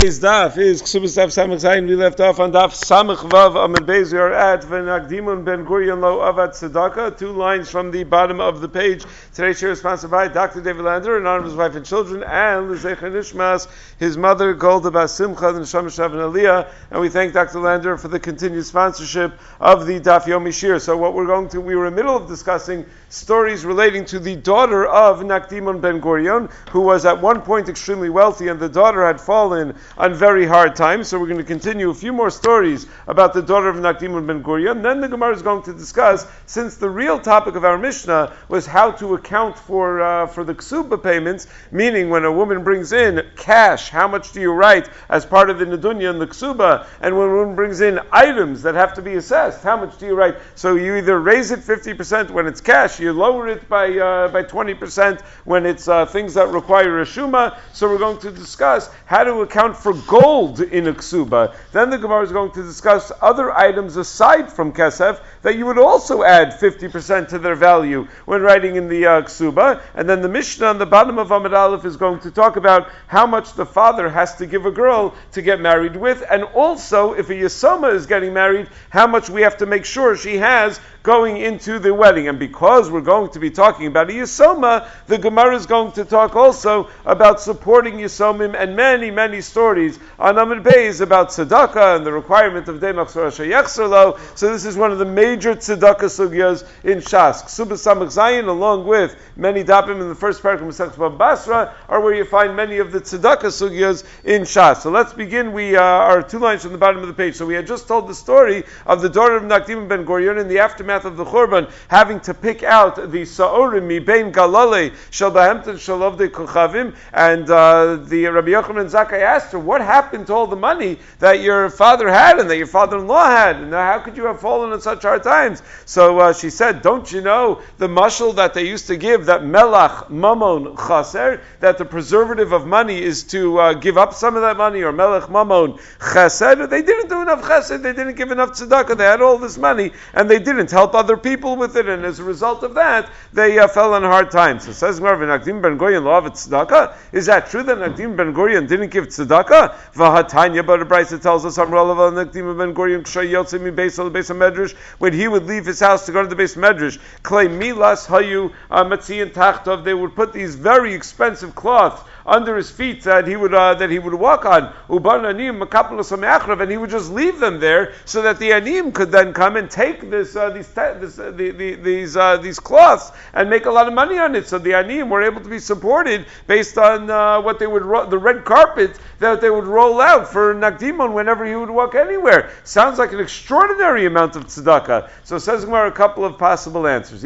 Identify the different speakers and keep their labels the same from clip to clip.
Speaker 1: Today's daf is Ksubas Daf Samach Zayin. We left off on daf Samach Vav Amid Beis. We are at V'Nagdimun Ben Gurion Lo Avat Tzedakah. Two lines from the bottom of the page. Today's share is sponsored by Dr. David Lander in honor of his wife and children, and L'Zecher Nishmas, his mother Golda Bas Simcha and Shama Shav and Aliyah. And we thank Dr. Lander for the continued sponsorship of the Daf Yomi Shir. So what we're going to, we were in the middle of discussing stories relating to the daughter of Nakdimon Ben Gurion, who was at one point extremely wealthy, and the daughter had fallen on very hard times. So we're going to continue a few more stories about the daughter of Nakdimon ben Gurion. Then the Gemara is going to discuss, since the real topic of our Mishnah was how to account for uh, for the ksuba payments, meaning when a woman brings in cash, how much do you write as part of the nedunya and the ksuba, and when a woman brings in items that have to be assessed, how much do you write? So you either raise it 50% when it's cash, you lower it by uh, by 20% when it's uh, things that require a shuma. So we're going to discuss how to account for gold in a ksuba. Then the Gemara is going to discuss other items aside from kesef that you would also add 50% to their value when writing in the uh, ksuba. And then the Mishnah on the bottom of Amid Aleph is going to talk about how much the father has to give a girl to get married with, and also if a yasoma is getting married, how much we have to make sure she has going into the wedding. And because we're going to be talking about a Yisoma, the Gemara is going to talk also about supporting Yisomim and many, many stories on Amid Beis about tzedakah and the requirement of Demach Sorasha So this is one of the major tzedakah sugyas in Shas. Ksubas Samach Zayin, along with many dapim in the first paragraph of Masech Basra, are where you find many of the tzedakah sugyas in Shas. So let's begin. We uh, are two lines from the bottom of the page. So we had just told the story of the daughter of Nakdim ben Gurion in the aftermath of the Churban, having to pick out the Sa'orim mi bein Galale shel Bahemton Shalovde Kuchavim, and uh, the Rabbi Yochanan Zakkai asked her, "What happened to all the money that your father had and that your father-in-law had? And how could you have fallen in such hard times?" So uh, she said, "Don't you know the mushal that they used to give that melach mamon chaser that the preservative of money is to uh, give up some of that money or melech mamon chesed? They didn't do enough chesed. They didn't give enough tzedakah. They had all this money and they didn't help other people with it, and as a result of that, they uh, fell on hard times. So says Gemara, Nakdim ben Gurion lo tzedakah. Is that true that Nakdim ben Gurion didn't give tzedakah? V'hatanya, but the Brisa tells us, Amrolava Nakdim ben Gurion kshay yotzim mi beis al beis medrash when he would leave his house to go to the base medrash. Clay milas hayu uh, matziyin tachtov. They would put these very expensive cloths under his feet that he would uh, that he would walk on. Uban anim and he would just leave them there so that the anim could then come and take this uh, these this, uh, the, the, these uh, these cloths and make a lot of money on it. So the anim were able to be supported based on uh, what they would ro- the red carpet that they would roll out for Nakdimon whenever he would walk anywhere. Sounds like an extraordinary amount of tzedakah. So says Gemara a couple of possible answers.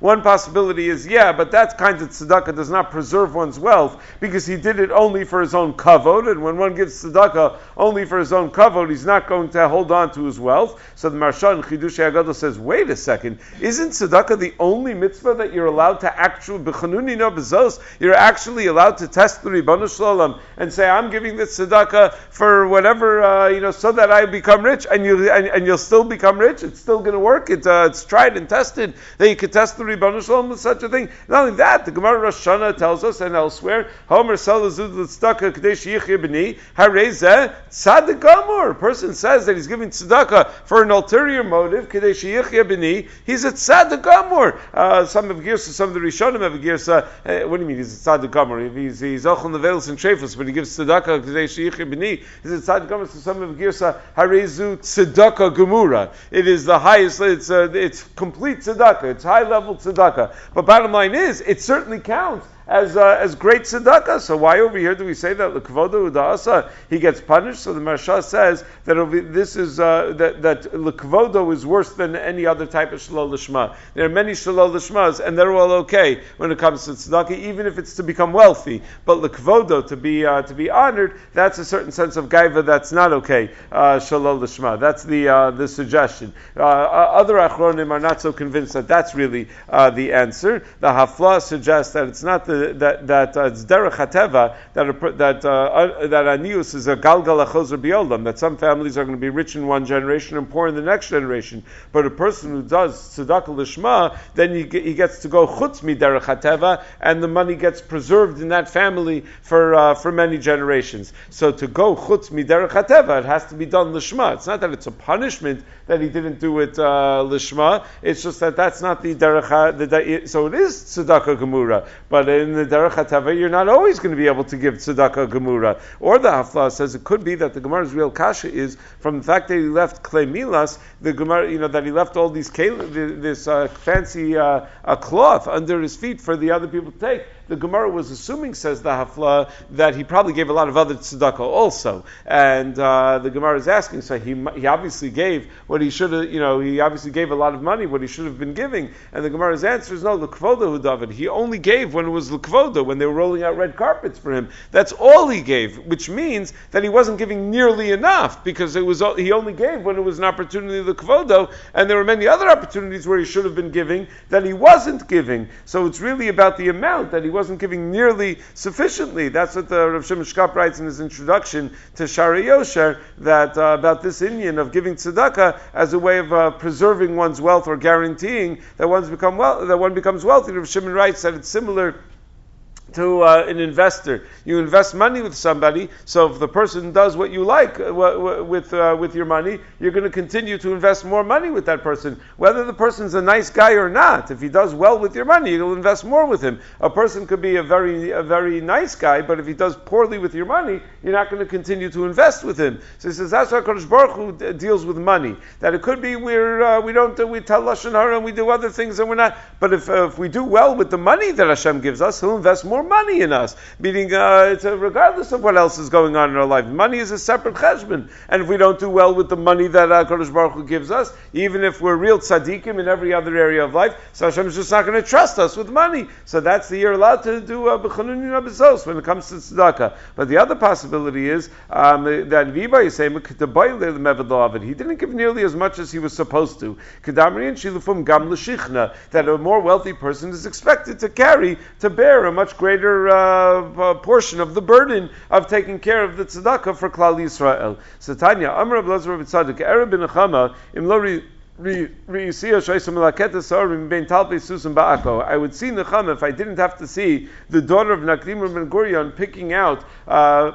Speaker 1: One possibility is yeah, but that kind of tzedakah does not preserve one's wealth because he did it only for his own kavod, and when one gives tzedakah only for his own kavod, he's not going to hold on to his wealth. So the Maharsha in Chidush Agadol says, wait a second, isn't tzedakah the only mitzvah that you're allowed to actually? You're actually allowed to test the Ribbanu Shalom and say, I'm giving this tzedakah for whatever uh, you know, so that I become rich, and you and, and you'll still become rich. It's still going to work. It, uh, it's tried and tested that you could test the Ribbanu Shalom with such a thing. Not only that, the Gemara Rosh Hashanah tells us and elsewhere, Homer Salazud Tzedakah Kadesh Yichya B'ni Hareze Tzadik Gamur. A person says that he's giving tzedakah for an ulterior motive, Kadesh Yichya B'ni. He's a Tzadik Gamur. Uh, some of Girsa, some of the Rishonim have a Girsa. Uh, what do you mean? He's a Tzadik Gamur. He's he's Ochel Nevelis and Shefus, but he gives tzedakah Kadesh Yichya B'ni. He's a Tzadik Gamur. So some of Girsa Harezu Tzedakah Gemura. It is the highest. It's uh, it's complete tzedakah. It's high level tzedakah. But bottom line is, it certainly counts house as uh, as great tzedakah. So why over here do we say that lekvoda udasa he gets punished? So the Maharsha says that be, this is uh, that that lekvodo is worse than any other type of shalol lishma. There are many shalol lishmas, and they're all okay when it comes to tzedakah, even if it's to become wealthy. But lekvodo to be uh, to be honored, that's a certain sense of gaiva that's not okay. Uh, shalol lishma. That's the uh, the suggestion. Uh, other achronim are not so convinced that that's really the answer. The hafla suggests that it's not the, that that uh, it's derech hateva that that uh, uh, that anius is a galgal achozer biolam. That some families are going to be rich in one generation and poor in the next generation. But a person who does tzedakah lishma, then he, he gets to go chutz mi derech and the money gets preserved in that family for uh, for many generations. So to go chutz mi derech it has to be done lishma. It's not that it's a punishment that he didn't do it uh, lishma. It's just that that's not the derech. The, so it is tzedakah gemura, but in the derech hatava, you're not always going to be able to give tzedakah gemura. Or the hafla says it could be that the gemara's real kasha is from the fact that he left klei milas, the gemara, you know, that he left all these this uh, fancy uh, cloth under his feet for the other people to take the Gemara was assuming, says the Hafla, that he probably gave a lot of other tzedakah also. And uh, the Gemara is asking, so he, he obviously gave what he should have, you know, he obviously gave a lot of money, what he should have been giving. And the Gemara's answer is no, L'kvoda who David. He only gave when it was L'kvoda, when they were rolling out red carpets for him. That's all he gave, which means that he wasn't giving nearly enough because it was he only gave when it was an opportunity L'kvoda, and there were many other opportunities where he should have been giving that he wasn't giving. So it's really about the amount that he wasn't giving nearly sufficiently. That's what the Rav Shimon Shkop writes in his introduction to Shaarei Yosher, that uh, about this Indian of giving tzedakah as a way of uh, preserving one's wealth or guaranteeing that one's become well, that one becomes wealthy. Rav Shimon writes that it's similar to uh, an investor. You invest money with somebody, so if the person does what you like uh, with uh, with your money, you're going to continue to invest more money with that person, whether the person's a nice guy or not. If he does well with your money, you'll invest more with him. A person could be a very a very nice guy, but if he does poorly with your money, you're not going to continue to invest with him. So he says that's why Kodesh Baruch Hu deals with money. That it could be we're uh, we don't we tell lashon hara and we do other things and we're not. But if uh, if we do well with the money that Hashem gives us, He'll invest more money in us. Meaning, uh, it's a, regardless of what else is going on in our life, money is a separate cheshbon. And if we don't do well with the money that uh, Baruch Hu gives us, even if we're real tzaddikim in every other area of life, so Hashem is just not going to trust us with money. So that's the year allowed to do uh, when it comes to tzedakah. But the other possibility is um, that Viva is saying he didn't give nearly as much as he was supposed to. That a more wealthy person is expected to carry to bear a much greater uh, portion of the burden of taking care of the tzedakah for Klal Yisrael. Satanya Amr Ablazer Tzaddik Arab bin Chama Im Lo I would see Nechama if I didn't have to see the daughter of Nakdim ben Gurion picking out uh,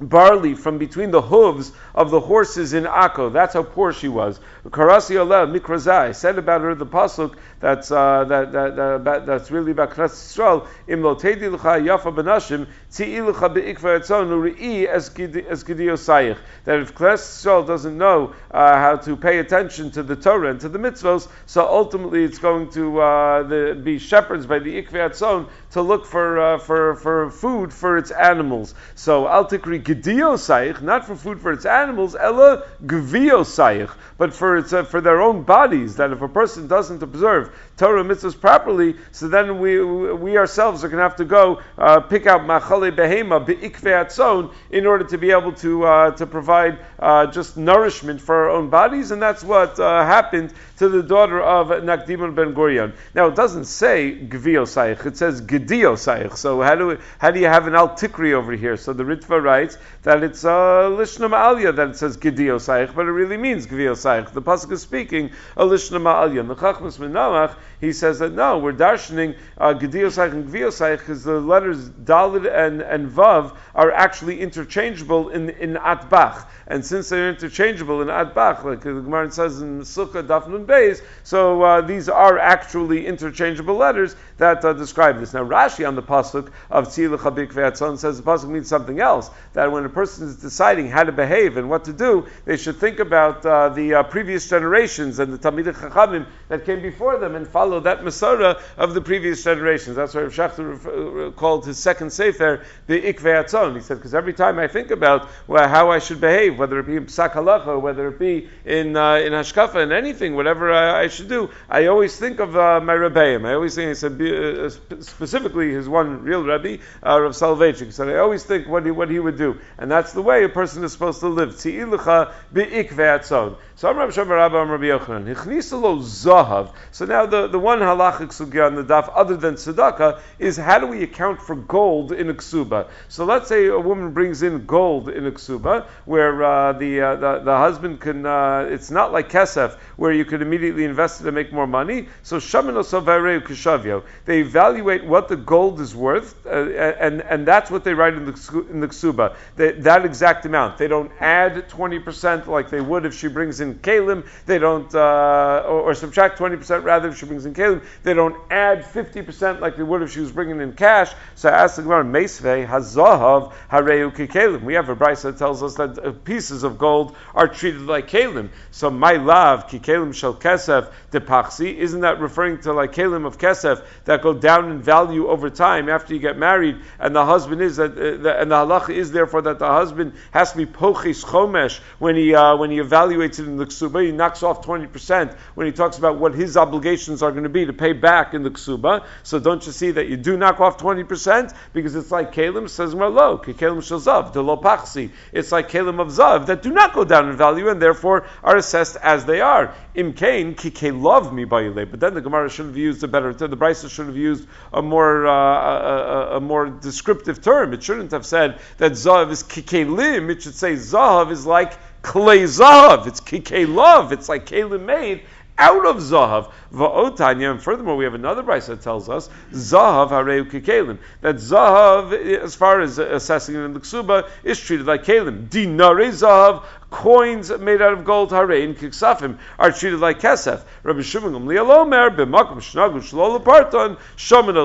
Speaker 1: barley from between the hooves of the horses in Akko. That's how poor she was. Karasi Allah Mikrazai said about her the pasuk that's uh, that, that, that, that's really about Knesset Yisrael. Im lo teidi l'cha yafa benashim tzi'i l'cha be'ikva etzon uri'i es gidiosayich. That if Knesset Yisrael doesn't know uh, how to pay attention to the Torah and to the mitzvos, so ultimately it's going to uh, the, be shepherds by the ikva etzon to look for uh, for for food for its animals. So al gidiosayich, not for food for its animals, ella gviosayich, but for its uh, for their own bodies. That if a person doesn't observe Torah mitzvahs properly, so then we we ourselves are going to have to go uh, pick out machale behema beikve in order to be able to uh, to provide uh, just nourishment for our own bodies, and that's what uh, happened to the daughter of Nakdimon ben Gurion. Now it doesn't say gviosayich; it says gediosayich. So how do we, how do you have an al tikri over here? So the Ritva writes that it's uh, lishnam aliyah that it says gediosayich, but it really means gviosayich. The pasuk is speaking a lishnam aliyah. The Chachmas Menamach he says that no, we're darshaning uh, Gediosaich and Gviosaich because the letters Dalid and, and Vav are actually interchangeable in, in Atbach. And since they're interchangeable in Atbach, like the Gemara says in Sukkah Dafnun Beis, so uh, these are actually interchangeable letters that uh, describe this. Now Rashi on the pasuk of Tzilach Habik Ve'atzon says the pasuk means something else. That when a person is deciding how to behave and what to do, they should think about uh, the uh, previous generations and the Talmidei Chachamim that came before them and follow that Masorah of the previous generations. That's why Rav Schachter uh, called his second Sefer the Ikveatzon. He said, because every time I think about well, how I should behave, whether it be in Psak Halacha, whether it be in, uh, in Hashkafa, and anything, whatever I, I, should do, I always think of uh, my Rebbeim. I always think, he said, uh, specifically his one real Rebbe, uh, Rav Soloveitchik. He said, I always think what he, what he would do. And that's the way a person is supposed to live. Tzi'ilucha bi'ikve'atzon. So I'm Rabbi Rabbi Rabbi Yochanan. Hichnisalo zahav. So now the, the one halachic sugya on the daf, other than tzedakah, is how do we account for gold in a ksuba? So let's say a woman brings in gold in a ksuba, where uh, the, uh, the, the husband can. Uh, it's not like kesef, where you could immediately invest it and make more money. So sovareu kishavyo. They evaluate what the gold is worth, uh, and and that's what they write in the in the ksuba. They, that exact amount. They don't add twenty percent like they would if she brings in in kalim, they don't, uh, or, or, subtract 20% rather if she brings in kalim, they don't add 50% like they would if she was bringing in cash. So I asked the Gemara, Meisvei hazahav hareu. We have a brisa that tells us that uh, pieces of gold are treated like kalim. So my love, kikalim shel kesef depachsi, isn't that referring to like kalim of kesef that go down in value over time after you get married, and the husband is that, uh, the, and the halacha is therefore that the husband has to be pochis chomesh when he uh, when he evaluates it in the ksuba, he knocks off 20% when he talks about what his obligations are going to be to pay back in the ksuba. So don't you see that you do knock off 20% because it's like kalim says Merlo, kalim lo pachsi. It's like kalim of zav that do not go down in value and therefore are assessed as they are. Imkain love me by But then the Gemara should have used a better, the Brisa should have used a more, uh, a, a, a, more descriptive term. It shouldn't have said that zav is kikelim. It should say zav is like clay zahav. It's kikei love. It's like kalim made out of zahav. Va'otanya, and furthermore, we have another brisa that tells us zahav hareu kikelim. That zahav, as far as assessing in the ksuba, is treated like kalim. Dinare zahav coins made out of gold, harein kiksafim, are treated like kesef. Rabbi Shimon Gamliel Omer b'makom shnagu shlol parton shomen.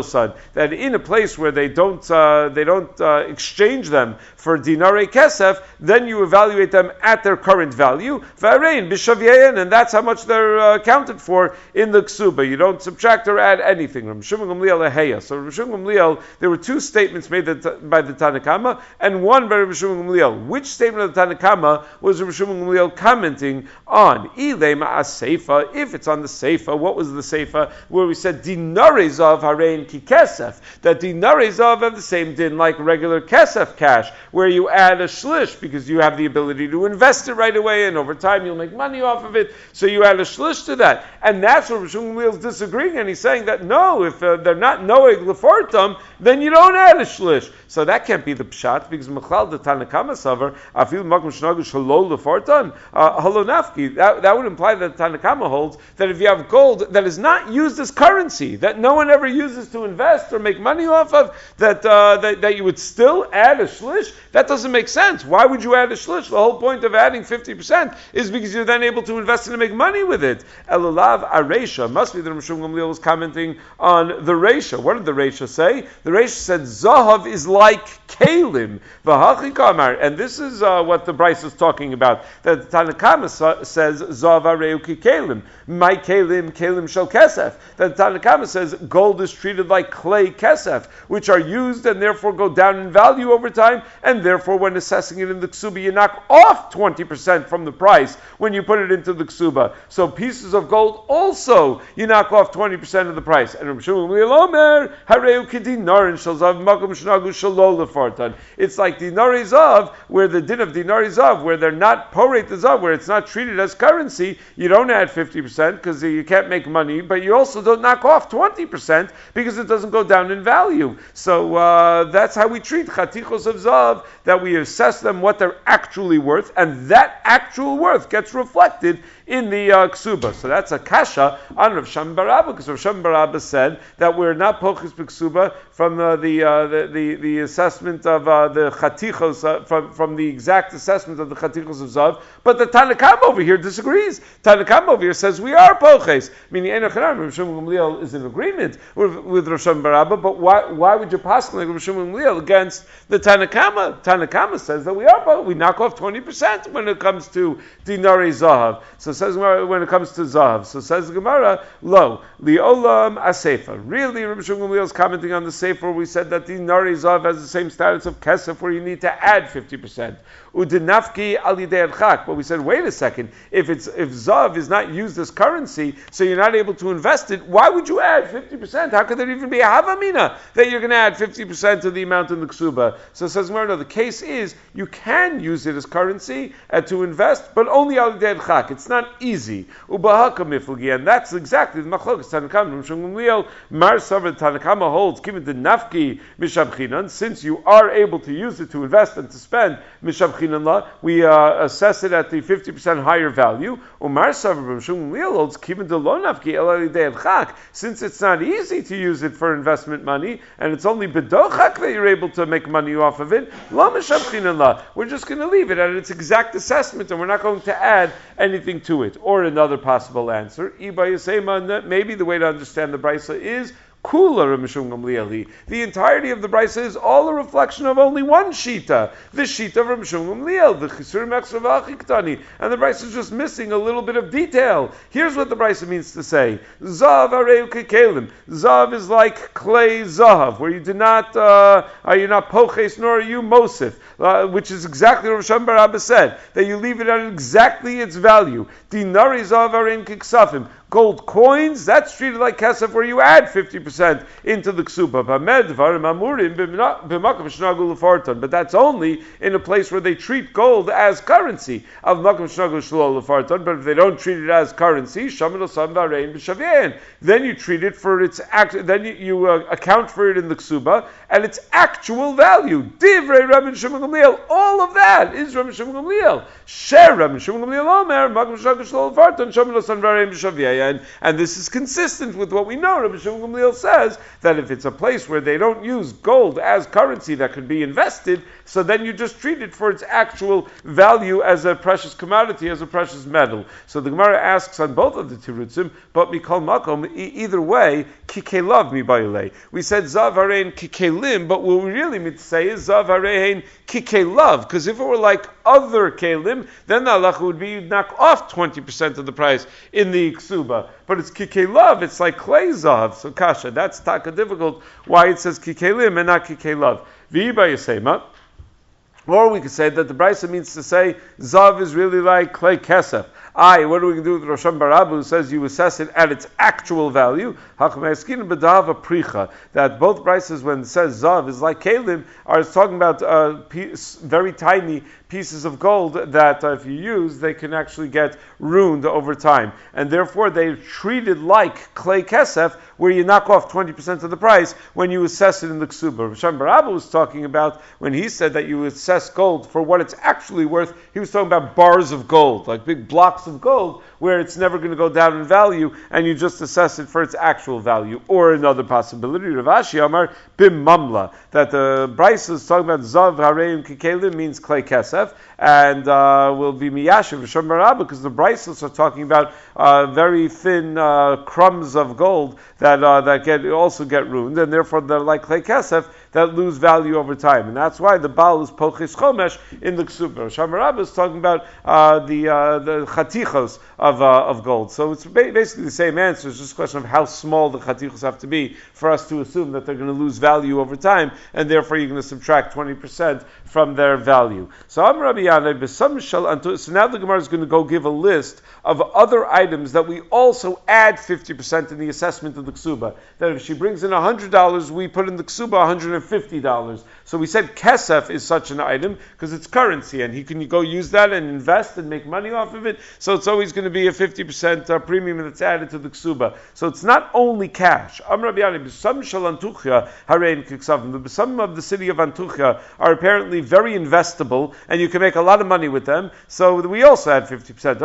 Speaker 1: That in a place where they don't uh, they don't uh, exchange them for dinare kesef, then you evaluate them at their current value. V'arein b'shavyein, and that's how much they're uh, accounted for in the ksuba. You don't subtract or add anything. Rabbi Shimon Gamliel Aheya. So Rabbi Shimon Gamliel, there were two statements made by the Tanakama and one by Rabbi Shimon Gamliel. Which statement of the Tanakama was Shimon Gamliel commenting on Ilema Aseifa, if it's on the Seifa, what was the Seifa? Where we said dinares of Harein Ki Kesef, that dinares of have the same din like regular Kesef cash, where you add a shlish because you have the ability to invest it right away and over time you'll make money off of it, so you add a shlish to that. And that's where Shimon Gamliel is disagreeing, and he's saying that no, if uh, they're not knowing Lefortum, then you don't add a shlish. So that can't be the pshat because Mechlal the Tanakama Savar, Afil Makum Shnagu Shalol Lefortan, uh, Halonafki. That, that would imply that Tanakama holds that if you have gold that is not used as currency, that no one ever uses to invest or make money off of, that, uh, that, that you would still add a shlish, that doesn't make sense. Why would you add a shlish? The whole point of adding 50% is because you're then able to invest and make money with it. Elulav Aresha, must be that Rishon Gamliel was commenting on the Resha. What did the Resha say? The Resha said, Zahav is like kalim. And this is uh, what the Bryce is talking about. That the Tanakama says Zava zavareu kalim. My kalim kalim shel kesef. The Tanakama says gold is treated like clay kesef, which are used and therefore go down in value over time, and therefore when assessing it in the ksuba, you knock off twenty percent from the price when you put it into the ksuba. So pieces of gold also you knock off twenty percent of the price. And it's like dinari zav, where the din of dinari zav, where they're not porate the zav, where it's not treated as currency. You don't add 50% because you can't make money, but you also don't knock off 20% because it doesn't go down in value. So uh, that's how we treat chatichos of zav, that we assess them what they're actually worth, and that actual worth gets reflected in the uh, ksuba. So that's a kasha on Rav Sham Barabba, because Rav Sham Barabba said that we're not pochis b'ksuba from uh, the, uh, the, the, the assessment of uh, the chatichos, uh, from, from the exact assessment of the chatichos of zav, but the Tanakam over here disagrees. Tanakam over here says we are poches, meaning Enochanam, Rav Shimon Gamliel is in agreement with, with Rav Sham Barabba, but why, why would you pass like Rav Shimon Gamliel against the Tanakama? Tanakama says that we are, we knock off 20% when it comes to dinari zahav. So says when it comes to Zahav. So says Gemara, Lo, Liolam Asefa. Really, Rabbi Shimon is commenting on the Sefer, we said that the Nari Zahav has the same status of Kesef, where you need to add 50%. Udinafki al yidei chak. But we said, wait a second. If it's if zav is not used as currency, so you're not able to invest it, why would you add 50%? How could there even be a havamina that you're going to add 50% of the amount in the ksuba? So says Gemara, no, the case is you can use it as currency uh, to invest, but only al yidei chak. It's not easy. Ubahaka miflgi, and that's exactly the machlokas Tanakam from Mar Savar Tanakama holds, given the nafki mishabchinan, since you are able to use it to invest and to spend mishabchinan la, we uh, assess it at the 50% higher value. Umar Savar Shum holds, given the lo nafki chak, since it's not easy to use it for investment money, and it's only bedochak that you're able to make money off of it, la mishabchinan la. We're just going to leave it at its exact assessment, and we're not going to add anything to it. Or another possible answer, maybe the way to understand the brisa is Kula. The entirety of the brisa is all a reflection of only one shita, the shita of Mishum Gamliel, the Chisur Mechsavachiktani, and the brisa is just missing a little bit of detail. Here's what the brisa means to say: Zav Areu Kekelim. Zav is like clay zav, where you do not uh, are you not poches nor are you mosif, uh, which is exactly what Rosh Barabba said that you leave it at exactly its value. Dinari zav Arein Kiksafim gold coins, that's treated like kesef where you add 50% into the ksuba. But that's only in a place where they treat gold as currency. But if they don't treat it as currency, then you treat it for its act, then you, you uh, account for it in the ksuba and its actual value. Divrei Rabbi Shimon Gamliel, all of that is Rabbi Shimon Gamliel. Share Shimon Gamliel Omer, Makom And, this is consistent with what we know. Rabbi Shimon Gamliel says that if it's a place where they don't use gold as currency that could be invested, so then you just treat it for its actual value as a precious commodity, as a precious metal. So the Gemara asks on both of the tirutzim, but mikol makom, either way, kikelav mibayilei. We said zav harein kikelim, but what we really mean to say is zav harein kikelav, because if it were like other kelim, then the halacha would be you'd knock off 20% of the price in the ksuba. But it's kikelav, it's like clay zav, so kasha. That's taka difficult why it says kikelim and not kikelav. V'iba yasema. Or we could say that the Brisa means to say Zav is really like clay kesef. I, what are we going to do with Rosham Barabu who says you assess it at its actual value? That both prices, when it says Zav is like Kalim, are talking about uh, very tiny pieces of gold that uh, if you use, they can actually get ruined over time. And therefore, they're treated like clay kesef, where you knock off 20% of the price when you assess it in the ksuba. Rishon Barabba was talking about when he said that you assess gold for what it's actually worth, he was talking about bars of gold, like big blocks of gold, where it's never going to go down in value, and you just assess it for its actual value. Or another possibility, Rav Ashi Amar, bim mamla, that the Bryce is talking about zav hareim kikelim means clay kesef, and uh, will be miyashiv Barabba, because the Bryces are talking about uh, very thin uh, crumbs of gold that uh, that get also get ruined, and therefore they're like clay kesef that lose value over time, and that's why the Baal is pochis chomesh in the ksuba. Shamarab is talking about uh, the uh, the chatichos of uh, of gold. So it's ba- basically the same answer. It's just a question of how small the chatichos have to be for us to assume that they're going to lose value over time, and therefore you're going to subtract twenty percent from their value. So I'm Rabbi Yanai, so now the Gemara is going to go give a list of other items that we also add 50% in the assessment of the ksuba. That if she brings in $100, we put in the ksuba $150. So we said kesef is such an item because it's currency and he can go use that and invest and make money off of it. So it's always going to be a 50% uh, premium that's added to the ksuba. So it's not only cash. Some of the city of Antuchya are apparently very investable and you can make a lot of money with them. So we also add 50%.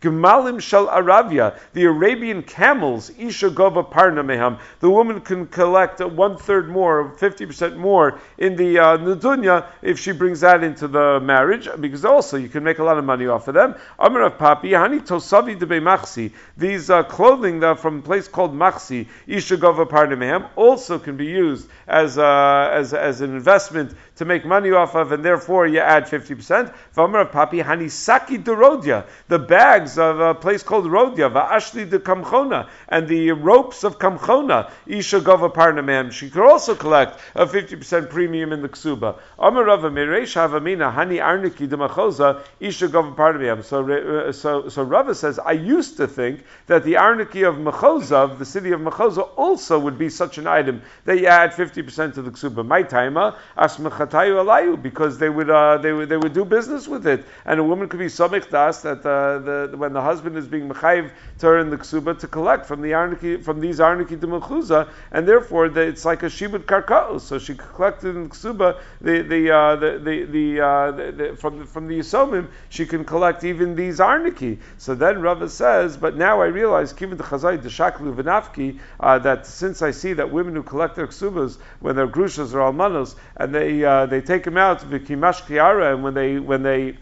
Speaker 1: Gemalim Shal Aravia, the Arabian camels, Isha Parna Meham. The woman can collect one third more, 50% more in the uh, if she brings that into the marriage, because also you can make a lot of money off of them. Amr of Papi, Hani Tosavi de Machsi, these uh, clothing that from a place called Machsi, Isha Gova also can be used as, uh, as, as an investment to make money off of, and therefore you add 50%. Vamar of Papi, Hanisaki de Rodia, the bags of a place called Rodia, Va'ashli de Kamchona, and the ropes of Kamchona, Isha Gova She could also collect a 50% premium in the ksuba. Amar Havamina Hani Arniki Demachoza Isha So uh, so so Rava says I used to think that the Arniki of Mechoza, the city of Mechoza, also would be such an item that you add 50% to the ksuba. My timer Asmachatayu Alayu because they would uh, they would they would do business with it, and a woman could be somich das that uh, the when the husband is being mechayiv to her in the ksuba to collect from the Arniki from these Arniki Mechuza, and therefore the, it's like a karkaos. So she collected in ksuba the the uh, the the, uh, the, the, from from the yisomim she can collect even these arniki. So then Rava says, but now I realize the chazai the shaklu v'nafki uh, that since I see that women who collect their ksubas when their grushas or almanos and they uh, they take them out v'kimash and when they when they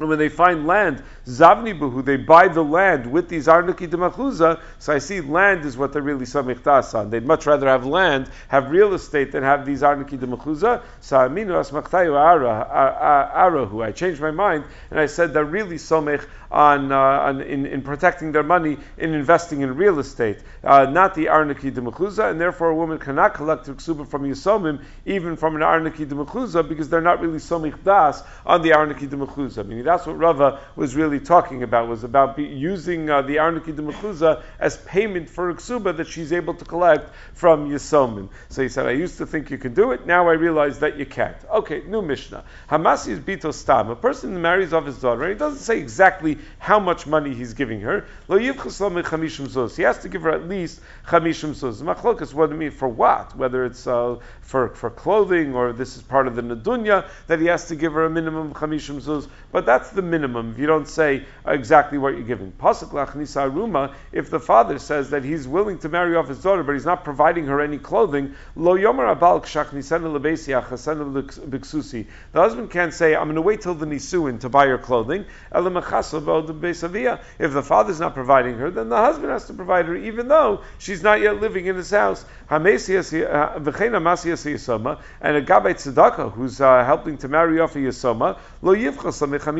Speaker 1: and when they find land, Zavni Buhu, they buy the land with these Arnuki Demachuza. So I see land is what they're really Samich on. They'd much rather have land, have real estate, than have these Arnuki Demachuza. So Aminu Asmachtayu Arahu. I changed my mind and I said they're really Somech on, uh, on in, in, protecting their money in investing in real estate, uh, not the Arnuki Demachuza, and therefore a woman cannot collect her from Yisomim, even from an Arnuki Demachuza, because they're not really Somich Das on the Arnuki Demachuza. That's what Rava was really talking about, was about be, using uh, the Arnuki de as payment for ksuba that she's able to collect from Yisomim. So he said, I used to think you could do it, now I realize that you can't. Okay, new Mishnah. Hamasi is bito stam. A person marries off his daughter, and he doesn't say exactly how much money he's giving her. Lo zuz. He has to give her at least chamishim zuz. Machlokas, what do you mean? For what? Whether it's uh, for, for clothing or this is part of the nadunya, that he has to give her a minimum chamishim zuz. But that's the minimum. If you don't say exactly what you're giving. Pasuk if the father says that he's willing to marry off his daughter, but he's not providing her any clothing, lo yomer abal. The husband can't say, I'm going to wait till the nisuin to buy her clothing. If the father's not providing her, then the husband has to provide her, even though she's not yet living in his house. And a gabait tzedakah who's uh, helping to marry off a yisoma, lo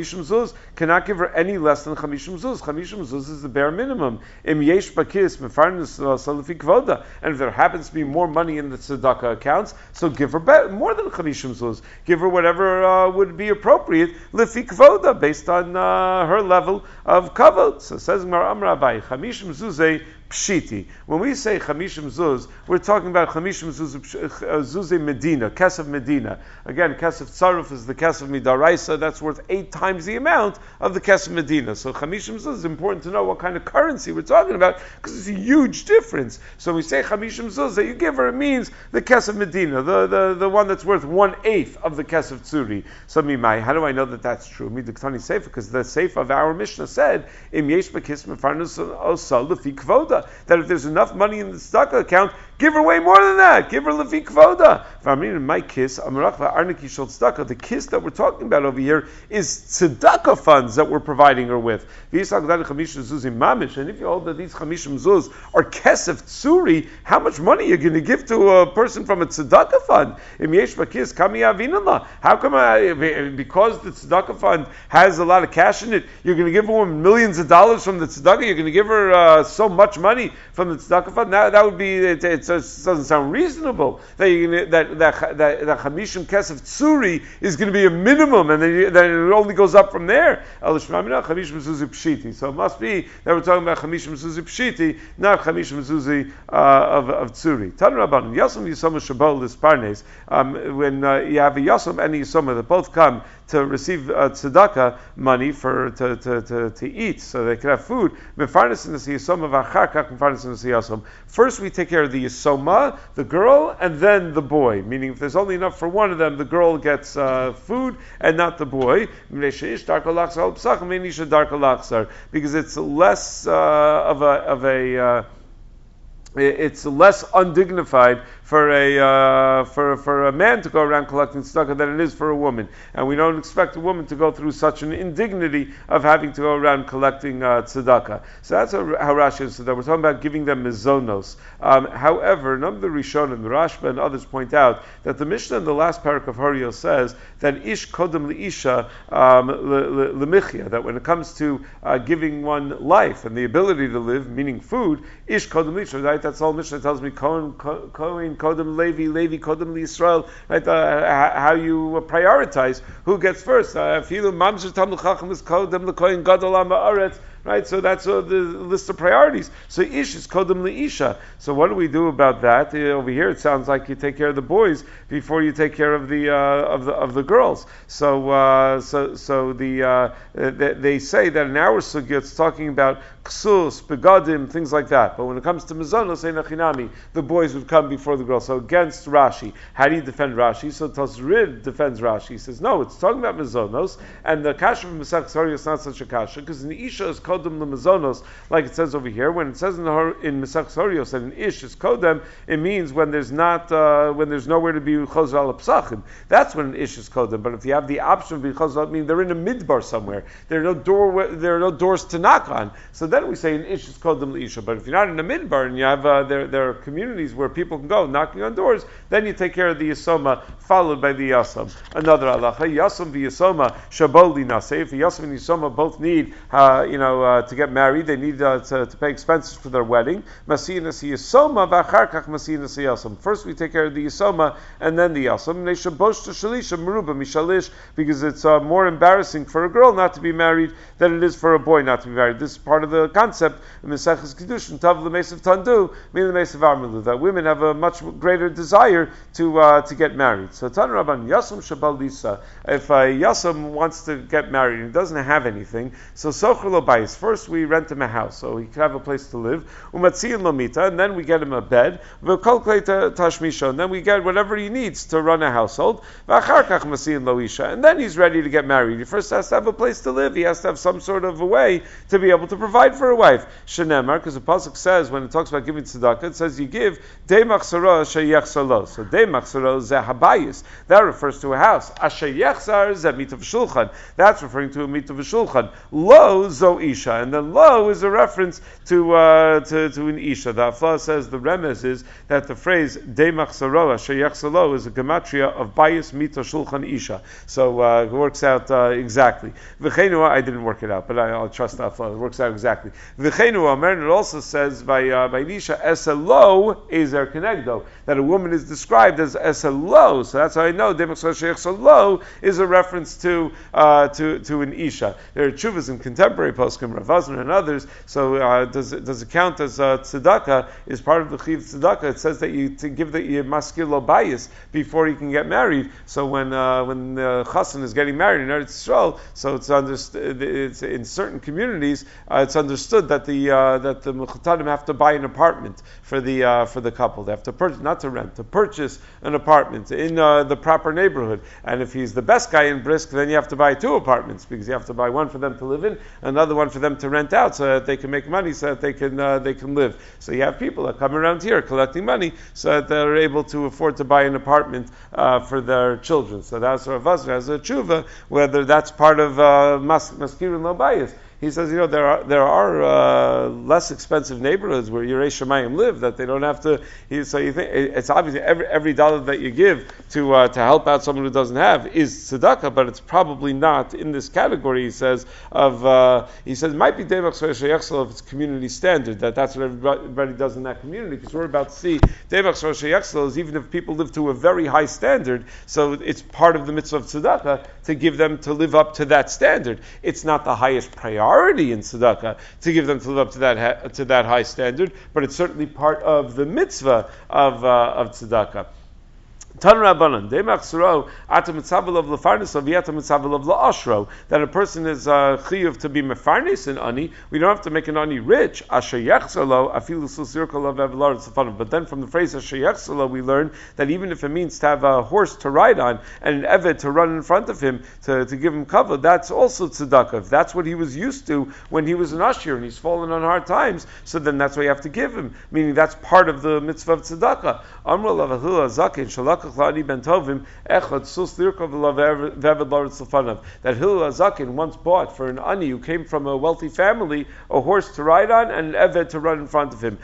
Speaker 1: zuz cannot give her any less than chamishim zuz. Chamishim zuz is the bare minimum. Im yesh bakis mefarnus salafi kvoda. And if there happens to be more money in the tzedakah accounts, so give her more than chamishim zuz. Give her whatever uh, would be appropriate lifi kvoda based on uh, her level of kavod. So says Mar Amrabai, chamishim zuzay pshiti. When we say chamishim zuz, we're talking about chamishim zuz, uh, zuze Medina, kesef Medina. Again, kesef tsaruf is the kesef midaraisa. That's worth eight times the amount of the kesef Medina. So chamishim zuz is important to know what kind of currency we're talking about because it's a huge difference. So when we say chamishim zuz that you give her, it means the kesef Medina, the, the, the one that's worth one eighth of the kesef tsuri. So mimai, how do I know that that's true? Midiktani sefer because the sefer of our Mishnah said im yesh bekis mefarnus osal lefi kvoda that if there's enough money in the tzedakah account, give her way more than that. Give her lefi kvoda. in my kiss, arniki. The kiss that we're talking about over here is tzedakah funds that we're providing her with. And if you hold that these chamishim zuz are kesef tsuri, how much money are you going to give to a person from a tzedakah fund? How come I, because the tzedakah fund has a lot of cash in it, you're going to give her millions of dollars from the tzedakah? You're going to give her uh, so much money from the tzedakah fund. Now that would be it, it, doesn't sound reasonable that gonna, that that that, that chamishim kesef tsuri is going to be a minimum, and then, then it only goes up from there. So it must be that we're talking about chamishim suzi pshiti, not chamishim suzi uh, of of tsuri. Tan lisparnes. Um, when uh, you have a yasam and a yisoma that both come to receive uh, tzedakah money for to, to, to, to, eat, so they can have food. First, we take care of the yisoma, the girl, and then the boy. Meaning, if there's only enough for one of them, the girl gets uh, food and not the boy. Because it's less uh, of a of a uh, it's less undignified for a uh, for for a man to go around collecting tzedakah than it is for a woman, and we don't expect a woman to go through such an indignity of having to go around collecting uh, tzedakah. So that's how, Rashi. So that we're talking about giving them mizonos. Um, however, none of the Rishonim, the Rashba, and others point out that the Mishnah in the last parak of Hariel says that ish kodem liisha um, lemichya. That when it comes to uh, giving one life and the ability to live, meaning food, ish kodem liisha. Right? That's all Mishnah tells me. Kohen Kodem Levi, Levi Kodem Israel, right? Uh, how you prioritize who gets first. Uh, Filu right? So that's uh, the list of priorities. So ish is kodem leisha. So what do we do about that? Uh, over here, it sounds like you take care of the boys before you take care of the uh, of the of the girls. So uh, so so the uh, they, they, say that in our sugya it's talking about ksus, begadim, things like that. But when it comes to mizonos, nachinami, the boys would come before the girls. So against Rashi, how do you defend Rashi? So Tosrid defends Rashi. He says no, it's talking about mizonos, and the kasha from Mesach is not such a kasha because the isha is kodem lemazonos, like it says over here. When it says in, the, in Mesach Horios that an ish is kodem, it means when there's not uh, when there's nowhere to be chozer al psachim. That's when an ish is kodem. But if you have the option of being I mean they're in a midbar somewhere. There are no door there are no doors to knock on. So then we say an ish is kodem leisha. But if you're not in a midbar and you have uh, there there are communities where people can go knocking on doors, then you take care of the yasoma followed by the yasam. Another halacha yasam v'yasoma shaboli nase. If yasam and yasoma both need uh, you know uh, to get married, they need uh, to, to, pay expenses for their wedding. First, we take care of the yisoma and then the yasam. Because it's uh, more embarrassing for a girl not to be married than it is for a boy not to be married. This is part of the concept in Tav Lemesav Tandu, that women have a much greater desire to uh, to get married. So Tan Rabban Yasam Shabal Lisa, if a Yasam wants to get married and doesn't have anything, so Socher First, we rent him a house, so he can have a place to live. Umatziin Lomita, and then we get him a bed. V'kolklei Tashmisha, and then we get whatever he needs to run a household. V'acharkach Masiin Loisha, and then he's ready to get married. He first has to have a place to live. He has to have some sort of a way to be able to provide for a wife. Shenemar, because the pasuk says when it talks about giving tzedakah, it says you give de machsara sheyech salo. So zeh habayis. That refers to a house. Ashayechsar zeh. That's referring to a mitav shulchan. Lo zo isha, and then lo is a reference to uh, to, to an isha. The Afla says the remes is that the phrase de machsara sheyech is a gematria of bayis mitav shulchan isha. So uh, it works out uh, exactly. V'chenu, I didn't work it out, but I, will trust the Afla. It works out exactly. V'chenu Omer, it also says by uh, by Nisha, Eselo Ezer Kenegdo, that a woman is described as Eselo. So that's how I know Demok is a reference to uh, to to an Isha. There are chuvas in contemporary poskim, Ravazan and others. So uh, does it, does it count as uh, tzedakah? Is part of the chiv tzedakah? It says that you to give the maskilo bias before he can get married. So when uh, when the chassan is getting married in Eretz Yisrael, so it's understood. It's in certain communities, uh, it's understood that the uh, that the Mukhtarim have to buy an apartment for the uh, for the couple. They have to purchase, not to rent, to purchase an apartment in uh, the proper neighborhood. And if he's the best guy in Brisk, then you have to buy two apartments because you have to buy one for them to live in, another one for them to rent out, so that they can make money, so that they can uh, they can live. So you have people that come around here collecting money, so that they're able to afford to buy an apartment uh, for their children. So that's Rav has a tshuva, whether that's part of uh, mas- maskirun lo bias he says, you know, there are there are uh, less expensive neighborhoods where Yerei Shemayim live that they don't have to. He, so you think it's obviously every every dollar that you give to uh, to help out someone who doesn't have is tzedakah, but it's probably not in this category. He says of uh, he says might be Devach if it's community standard that that's what everybody does in that community because we're about to see Devach is even if people live to a very high standard, so it's part of the mitzvah of tzedakah to give them to live up to that standard. It's not the highest priority priority in tzedakah to give them to live up to that to that high standard, but it's certainly part of the mitzvah of uh, of tzedakah. Mitzavel of La'ashro, that a person is uh, chiyuv to be Mefarnis in Ani, we don't have to make an Ani rich, Asher Yechzalo, Afilu Susirkal of Safanim. But then from the phrase Asher Yechzalo, we learn that even if it means to have a horse to ride on and an Evet to run in front of him to, to give him cover, that's also tzedakah. That's what he was used to when he was an Ashir and he's fallen on hard times, so then that's what you have to give him, meaning that's part of the mitzvah of tzedakah. Amr Zakin Shalak That Hillel Azakin once bought for an ani who came from a wealthy family a horse to ride on and an Eved to run in front of him.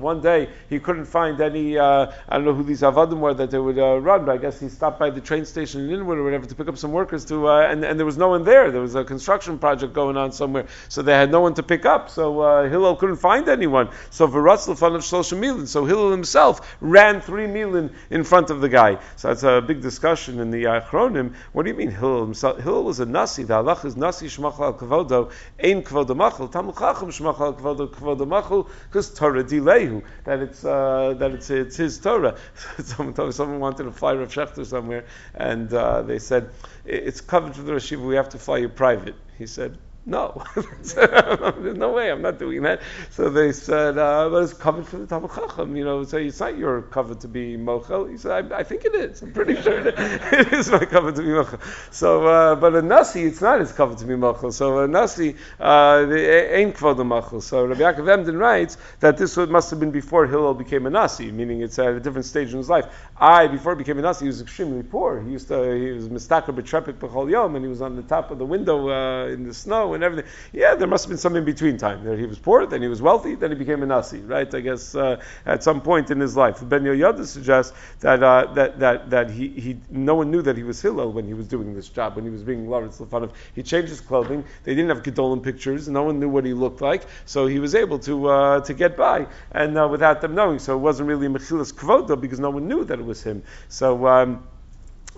Speaker 1: One day he couldn't find any, uh, I don't know who these Avadim were that they would uh, run, but I guess he stopped by the train station in Inwood or whatever to pick up some workers to, uh, and, and there was no one there. There was a construction project going on somewhere, so they had no one to pick up. So uh, Hillel couldn't find anyone. So Shlosha Milin. So Hillel himself ran three milin in front of the guy. So that's a big discussion in the Achronim. What do you mean Hillel himself? Hillel was a nasi. The halach is nasi shmachal al kavodo, ein kavodo machal. Talmud chacham shmachal al kavodo kavodo machal, because Torah dilehu. That it's uh, that it's it's his Torah. someone someone wanted to fly Rav Schachter somewhere, and uh, they said it's covered for the Rashiva. We have to fly you private. He said, no, there's no way. I'm not doing that. So they said, uh, "But it's covered for the Talmud Chacham." You know, so it's not your cover to be mochel. He said, I, I, think it is. I'm pretty sure it is my cover to be mochel." So, uh, but a nasi, it's not his cover to be mochel. So a nasi uh, ain't kvod mochel. So Rabbi Yaakov Emden writes that this must have been before Hillel became a nasi, meaning it's at a different stage in his life. I, before he became a nasi, he was extremely poor. He used to, he was mistaker betrepik b'chol yom, and he was on the top of the window uh, in the snow and everything. Yeah, there must have been some in between time. There he was poor, then he was wealthy, then he became a nasi, right? I guess uh, at some point in his life. Ben Yoyada suggests that uh, that that that he, he no one knew that he was Hillel when he was doing this job when he was being Lawrence Lefanov. He changed his clothing. They didn't have Gedolim pictures. No one knew what he looked like, so he was able to uh, to get by and uh, without them knowing. So it wasn't really Mechilas Kvoda because no one knew that it was him. So. Um,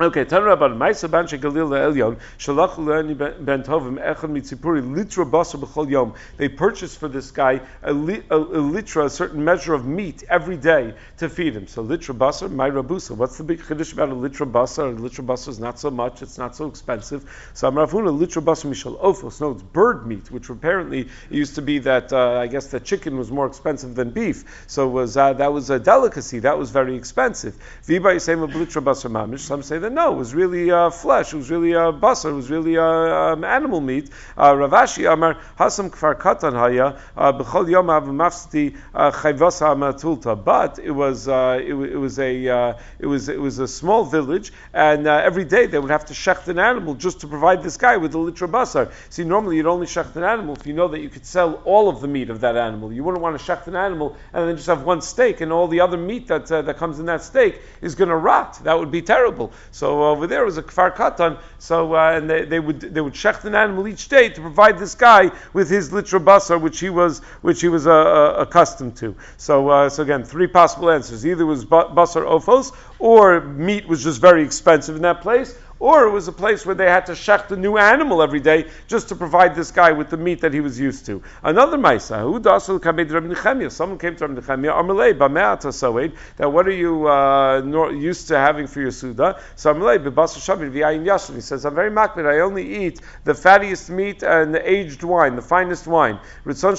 Speaker 1: Okay, Tan Rabban, Maisa Ban Galil Elyon, Shalach Le'ani Ben Tovim, Echad Mitzipuri, Litra Basar B'chol Yom. They purchased for this guy a, li, a, a, litra, a certain measure of meat every day to feed him. So litra basar, my rabusa. What's the big about a litra basar? A litra basar is not so much, it's not so expensive. So I'm Amravuna, litra basar mishal ofos. No, it's bird meat, which apparently used to be that, uh, I guess that chicken was more expensive than beef. So was, uh, that was a delicacy, that was very expensive. Viba Yisema litra basar mamish. Some say that no, it was really uh, flesh, it was really uh, basar, it was really uh, um, animal meat. Uh, Rav Ashi Amar Hasam Kfar Katan Haya uh, B'chol Yom Av Mafsti uh, Chayvasa Matulta. But it was uh, it, it, was a it was it was a small village, and every day they would have to shecht an animal just to provide this guy with a litra basar. See, normally you'd only shecht an animal if you know that you could sell all of the meat of that animal. You wouldn't want to shecht an animal and then just have one steak, and all the other meat that that comes in that steak is going to rot. That would be terrible. So over there was a kfar katan. So uh, and they, they, would they would shecht an animal each day to provide this guy with his litra basar, which he was which he was uh, uh, accustomed to. So uh, so again, three possible answers: either was basar ofos, or meat was just very expensive in that place, or it was a place where they had to shecht a new animal every day just to provide this guy with the meat that he was used to. Another Maisa, who dasul kamed Rabbi Nechemia. Someone came to Rabbi Nechemia, Amalei, Bameat Soed, that what are you uh, used to having for your Suda? So Amalei, Shabbat, V'ayin Yashin. He says, I'm very makbid, I only eat the fattiest meat and the aged wine, the finest wine. Ritzon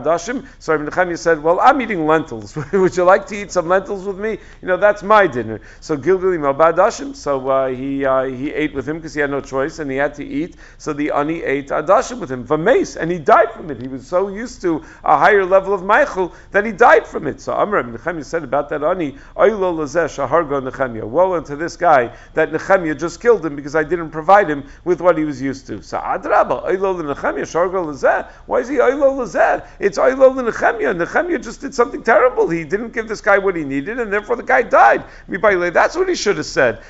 Speaker 1: Adashim. So Rabbi Nechemia said, Well, I'm eating lentils. Would you like to eat some lentils with me? You know, that's my dinner. So Gilgalim Adashim. So uh, he he uh, he ate with him because he had no choice and he had to eat. So the ani ate adashim with him, v'meis, and he died from it. He was so used to a higher level of meichel that he died from it. So Amram Nechemia said about that ani, Oylo lazeh shahargo Nechemia. Woe unto this guy that Nechemia just killed him because I didn't provide him with what he was used to. So Adraba, Oylo Nechemia shahargo lazeh. Why is he Oylo lazeh? It's Oylo Nechemia. Nechemia just did something terrible. He didn't give this guy what he needed, and therefore the guy died. That's what he should have said.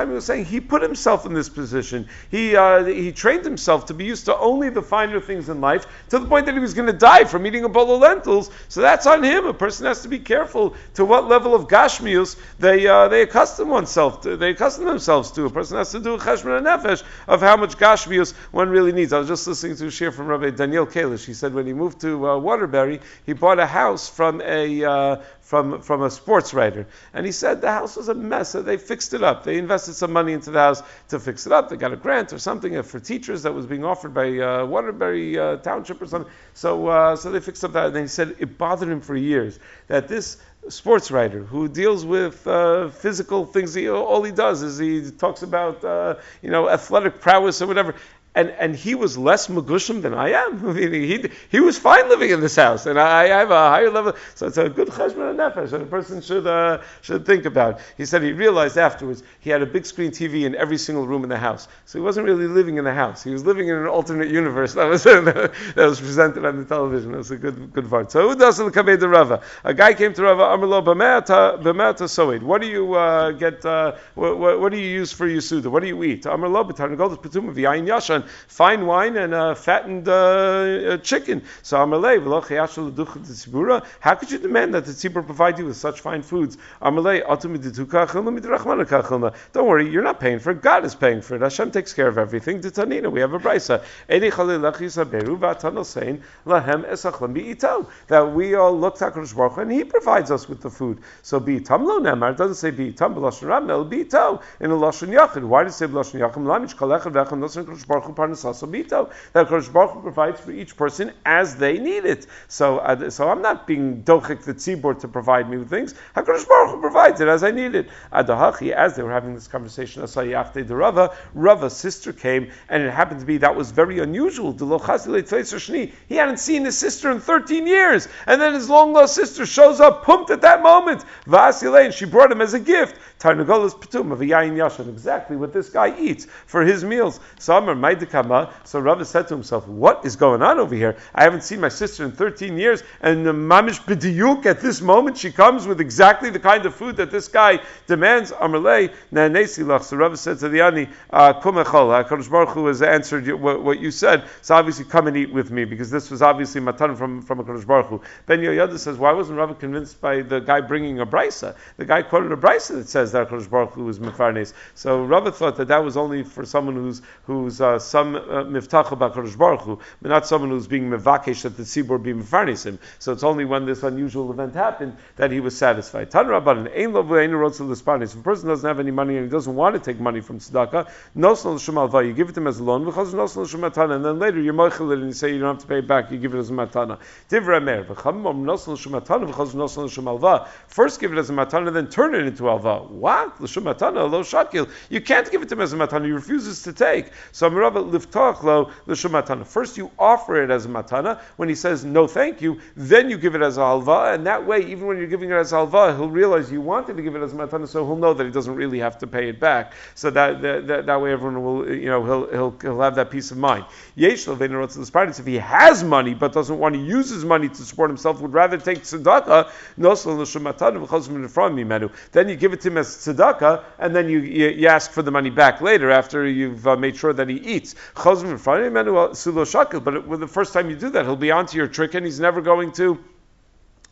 Speaker 1: Rabbi was saying he put himself in this position. He, uh, he trained himself to be used to only the finer things in life to the point that he was going to die from eating a bowl of lentils. So that's on him. A person has to be careful to what level of gashmius they, uh, they accustom oneself to, they accustom themselves to. A person has to do a cheshbon nefesh of how much gashmius one really needs. I was just listening to a shir from Rabbi Daniel Kalish. He said when he moved to uh, Waterbury, he bought a house from a uh, from, from a sports writer. And he said the house was a mess. So they fixed it up. They invested some money into the house to fix it up. They got a grant or something uh, for teachers that was being offered by uh, Waterbury uh, Township or something. So, uh, so they fixed up that. And he said it bothered him for years that this sports writer who deals with uh, physical things. He, all he does is he talks about uh, you know athletic prowess or whatever and and he was less magushim than I am. He he was fine living in this house, and I, I have a higher level. So it's a good cheshbon nefesh that a person should uh, should think about. He said he realized afterwards he had a big screen TV in every single room in the house, so he wasn't really living in the house. He was living in an alternate universe that was that was presented on the television. It was a good good part. So who does the Rava? A guy came to Rava Amrlo b'me'ata soed. What do you uh, get? Uh, what, what, what, do you use for your? What do you eat? Amrlo b'tarnagol patum v'yayin yashan fine wine and a fattened uh, chicken. So Amalei, how could you demand that the tzibur provide you with such fine foods? Amalei, don't worry, you're not paying for it. God is paying for it. Hashem takes care of everything. We have a brisa. That we all look to HaKadosh Baruch and He provides us with the food. So be tamlo nemar. It doesn't say be tam b'lashon ram. be to in a lashon yachid. Why does it say b'lashon yachid? Lamich kalechad v'echad nosan HaKadosh Baruch That Kodesh Baruch Hu provides for each person as they need it. So, uh, so I'm not being dochik the tzibur to provide me with things. HaKadosh Baruch Hu provides it as I need it. Adahachi, as they were having this conversation, Asayachte the Rava, Rava's sister came, and it happened to be that was very unusual. He hadn't seen his sister in 13 years, and then his long lost sister shows up, pumped at that moment. Vasile, and she brought him as a gift. Tarnagolas Patum of Yashan, exactly what this guy eats for his meals. Summer, Maidikama, so Rava said to himself, What is going on over here? I haven't seen my sister in 13 years, and Mamish B'diyuk, at this moment, she comes with exactly the kind of food that this guy demands. Amalei, Nanesilach. So Rava said to the Ani, uh, Kumechol, HaKadosh Baruch Hu has answered what, you said, so obviously come and eat with me, because this was obviously matan from, from HaKadosh Baruch Hu. Ben Yoyada says, Why wasn't Rava convinced by the guy bringing a brisa? The guy quoted a brisa that says that HaKadosh Baruch Hu was Mefarnes. So Rava thought that that was only for someone who's, who's uh, some uh, miftach b'akadosh baruch but not someone who's being mevakesh that the tzibur be mefarnisim. So it's only when this unusual event happened that he was satisfied. Tan rabbanan ein lo v'ein rotzel If a person doesn't have any money and he doesn't want to take money from tzedakah, nosnal l'shem you give it to him as a loan, v'chaz nosnal l'shem and then later you're moichel and you say you don't have to pay it back, you give it as a matana. Divra mer v'chamom nosnal l'shem v'chaz nosnal l'shem. First give it as a matana, then turn it into alva. What? L'shem matana lo shakil. You can't give it to him as a matana. He refuses to take. So Amirava liftach lo matana. First, you offer it as a matana. When he says no, thank you, then you give it as a halva, and that way, even when you're giving it as a halva, he'll realize you wanted to give it as a matana, so he'll know that he doesn't really have to pay it back. So that that, that, that way, everyone will, you know, he'll he'll, he'll have that peace of mind. Yesh if he has money but doesn't want to use his money to support himself, would rather take tzedakah, nosel l'shematana from then you give it to him as tzedakah, and then you, you, you ask for the money back later after you've uh, made sure that he eats. But with the first time you do that, he'll be onto your trick and he's never going to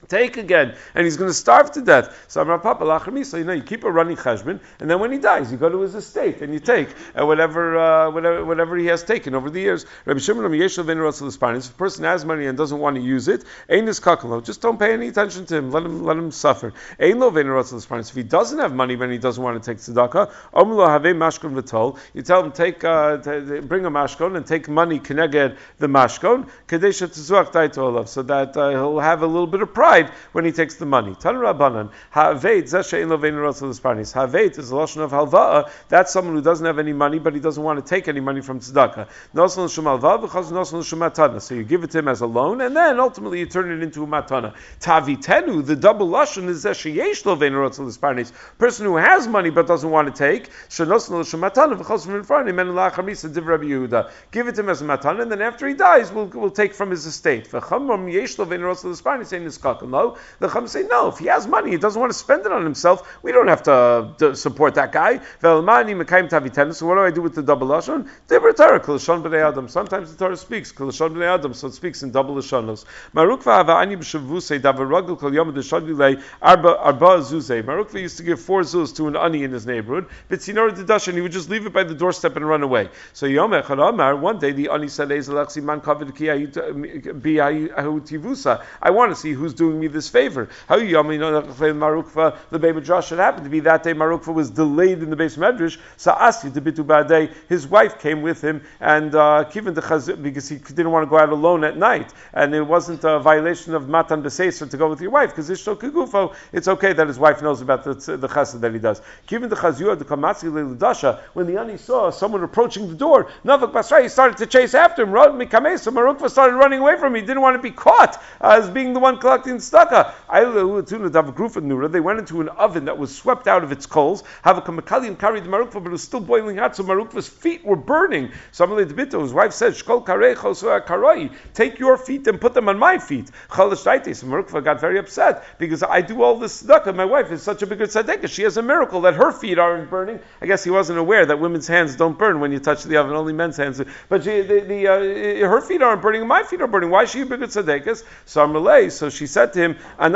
Speaker 1: take again, and he's going to starve to death. So I'm Papa So you know, you keep a running cheshbon, and then when he dies, you go to his estate and you take uh, whatever, uh, whatever, whatever he has taken over the years. Rabbi Shimon If a person has money and doesn't want to use it, just don't pay any attention to him. Let him, let him suffer. If he doesn't have money when he doesn't want to take tzedakah, you tell him take, uh, bring a mashkon and take money keneged the mashkon, so that uh, he'll have a little bit of pride pride when he takes the money. Tan Rabbanan, Ha'aveit, Zeshein Lovein Rosal Isparnis. Ha'aveit is a lotion of halva'a. That's someone who doesn't have any money, but he doesn't want to take any money from tzedakah. Nosal Shum Halva, V'chaz Nosal Shum Matana. So you give it to him as a loan, and then ultimately you turn it into a matana. Tavitenu, the double lotion is Zesheyesh Lovein Rosal Isparnis. Person who has money but doesn't want to take, Shenosal Shum Matana, V'chaz Shum Infrani, Men Lachamisa Div Rabbi Yehuda. Give it to him as a matana, and then after he dies, we'll, we'll take from his estate. V'chamram Yesh Lovein Rosal Isparnis, saying this The Chum say, no, if he has money, he doesn't want to spend it on himself, we don't have to, support that guy. So what do I do with the double Lashon? Sometimes the Torah speaks, so it speaks in double Lashonos. Mar Ukva used to give four zuz to an ani in his neighborhood, Didash, and he would just leave it by the doorstep and run away. So one day the ani said, I want to see who's doing doing me this favor. How you Mar Ukva the Beit Midrash? It happened to be that day Mar Ukva was delayed in the base medrash. So Asi to bitu badei. His wife came with him and uh, the chaz because he didn't want to go out alone at night, and it wasn't a violation of matan b'seisr to go with your wife because ishto kigufo. It's okay that his wife knows about the, the chesed that he does. Given the chazua the kamatzi le'ludasha when the ani saw someone approaching the door, Navak he started to chase after him. Mar Ukva started running away from him. He didn't want to be caught as being the one collecting tzedakah. They went into an oven that was swept out of its coals. Havakamakalian carried the Mar Ukva, but it was still boiling hot, so Mar Ukva's feet were burning. So his wife said, Take your feet and put them on my feet. So Mar Ukva got very upset because I do all this tzedakah. My wife is such a bigger tzedakah. She has a miracle that her feet aren't burning. I guess he wasn't aware that women's hands don't burn when you touch the oven, only men's hands. But she, the, the, uh, her feet aren't burning, my feet are burning. Why is she a bigger tzedekah? So so she said to him, I'm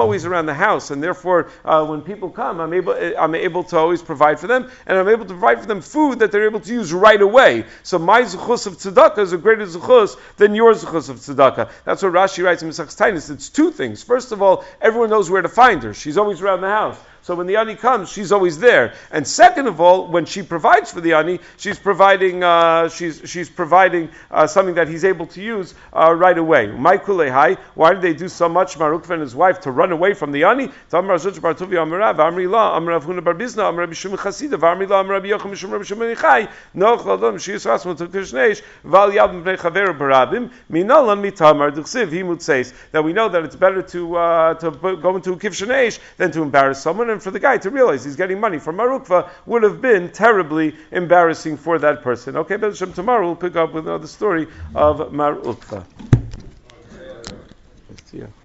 Speaker 1: always around the house, and therefore, uh, when people come, I'm able, I'm able to always provide for them, and I'm able to provide for them food that they're able to use right away. So my zuchus of tzedakah is a greater zuchus than your zuchus of tzedakah. That's what Rashi writes in Taanis. It's two things. First of all, everyone knows where to find her. She's always around the house. So when the ani comes, she's always there. And second of all, when she provides for the ani, she's providing uh, she's she's providing uh, something that he's able to use uh, right away. Why did they do so much, Mar Ukva and his wife, to run away from the ani? That we know that it's better to uh, to go into a kivshanesh than to embarrass someone and for the guy to realize he's getting money from Mar Ukva would have been terribly embarrassing for that person. Okay, but tomorrow we'll pick up with another story of Mar Ukva.